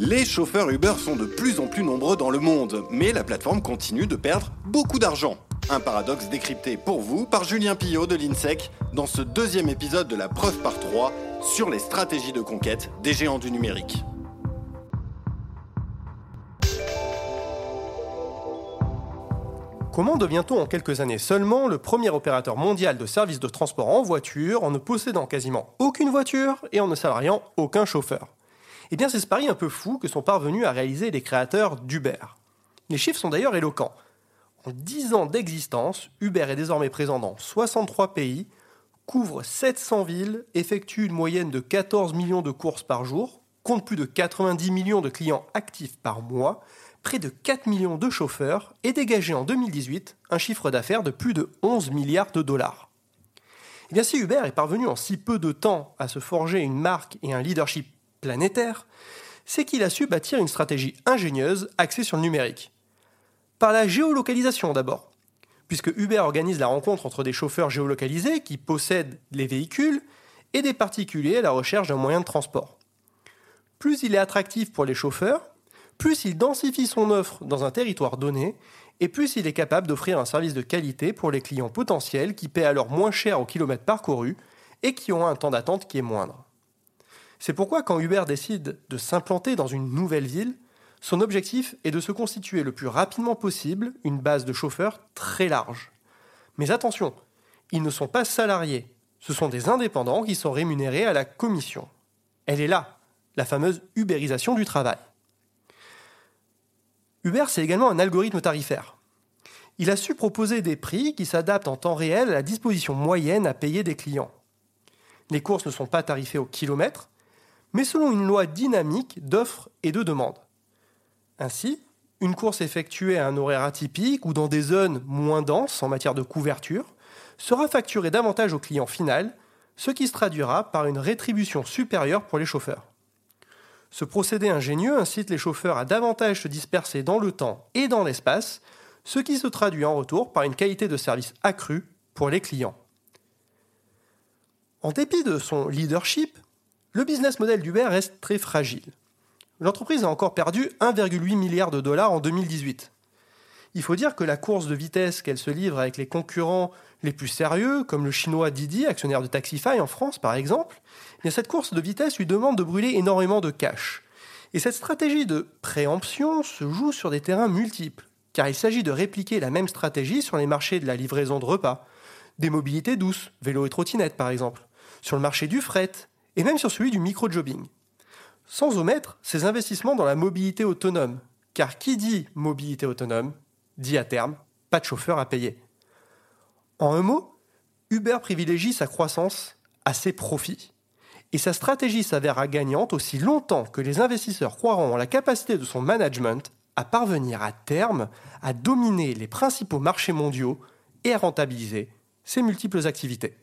Les chauffeurs Uber sont de plus en plus nombreux dans le monde, mais la plateforme continue de perdre beaucoup d'argent. Un paradoxe décrypté pour vous par Julien Pillot de l'INSEC dans ce deuxième épisode de la preuve par 3 sur les stratégies de conquête des géants du numérique. Comment devient-on en quelques années seulement le premier opérateur mondial de services de transport en voiture en ne possédant quasiment aucune voiture et en ne salariant aucun chauffeur? Eh bien c'est ce pari un peu fou que sont parvenus à réaliser les créateurs d'Uber. Les chiffres sont d'ailleurs éloquents. En 10 ans d'existence, Uber est désormais présent dans 63 pays, couvre 700 villes, effectue une moyenne de 14 millions de courses par jour, compte plus de 90 millions de clients actifs par mois, près de 4 millions de chauffeurs et dégagé en 2018 un chiffre d'affaires de plus de 11 milliards de dollars. Et eh bien si Uber est parvenu en si peu de temps à se forger une marque et un leadership planétaire, c'est qu'il a su bâtir une stratégie ingénieuse axée sur le numérique. Par la géolocalisation d'abord, puisque Uber organise la rencontre entre des chauffeurs géolocalisés qui possèdent les véhicules et des particuliers à la recherche d'un moyen de transport. Plus il est attractif pour les chauffeurs, plus il densifie son offre dans un territoire donné, et plus il est capable d'offrir un service de qualité pour les clients potentiels qui paient alors moins cher au kilomètre parcouru et qui ont un temps d'attente qui est moindre. C'est pourquoi quand Uber décide de s'implanter dans une nouvelle ville, son objectif est de se constituer le plus rapidement possible une base de chauffeurs très large. Mais attention, ils ne sont pas salariés, ce sont des indépendants qui sont rémunérés à la commission. Elle est là, la fameuse ubérisation du travail. Uber, c'est également un algorithme tarifaire. Il a su proposer des prix qui s'adaptent en temps réel à la disposition moyenne à payer des clients. Les courses ne sont pas tarifées au kilomètre, mais selon une loi dynamique d'offres et de demande. Ainsi, une course effectuée à un horaire atypique ou dans des zones moins denses en matière de couverture sera facturée davantage au client final, ce qui se traduira par une rétribution supérieure pour les chauffeurs. Ce procédé ingénieux incite les chauffeurs à davantage se disperser dans le temps et dans l'espace, ce qui se traduit en retour par une qualité de service accrue pour les clients. En dépit de son leadership, le business model d'Uber reste très fragile. L'entreprise a encore perdu 1,8 milliard de dollars en 2018. Il faut dire que la course de vitesse qu'elle se livre avec les concurrents les plus sérieux, comme le chinois Didi, actionnaire de Taxify en France par exemple, eh cette course de vitesse lui demande de brûler énormément de cash. Et cette stratégie de préemption se joue sur des terrains multiples, car il s'agit de répliquer la même stratégie sur les marchés de la livraison de repas, des mobilités douces, vélo et trottinette par exemple, sur le marché du fret, et même sur celui du micro-jobbing. Sans omettre ses investissements dans la mobilité autonome, car qui dit mobilité autonome dit à terme pas de chauffeur à payer. En un mot, Uber privilégie sa croissance à ses profits. Et sa stratégie s'avérera gagnante aussi longtemps que les investisseurs croiront en la capacité de son management à parvenir à terme à dominer les principaux marchés mondiaux et à rentabiliser ses multiples activités.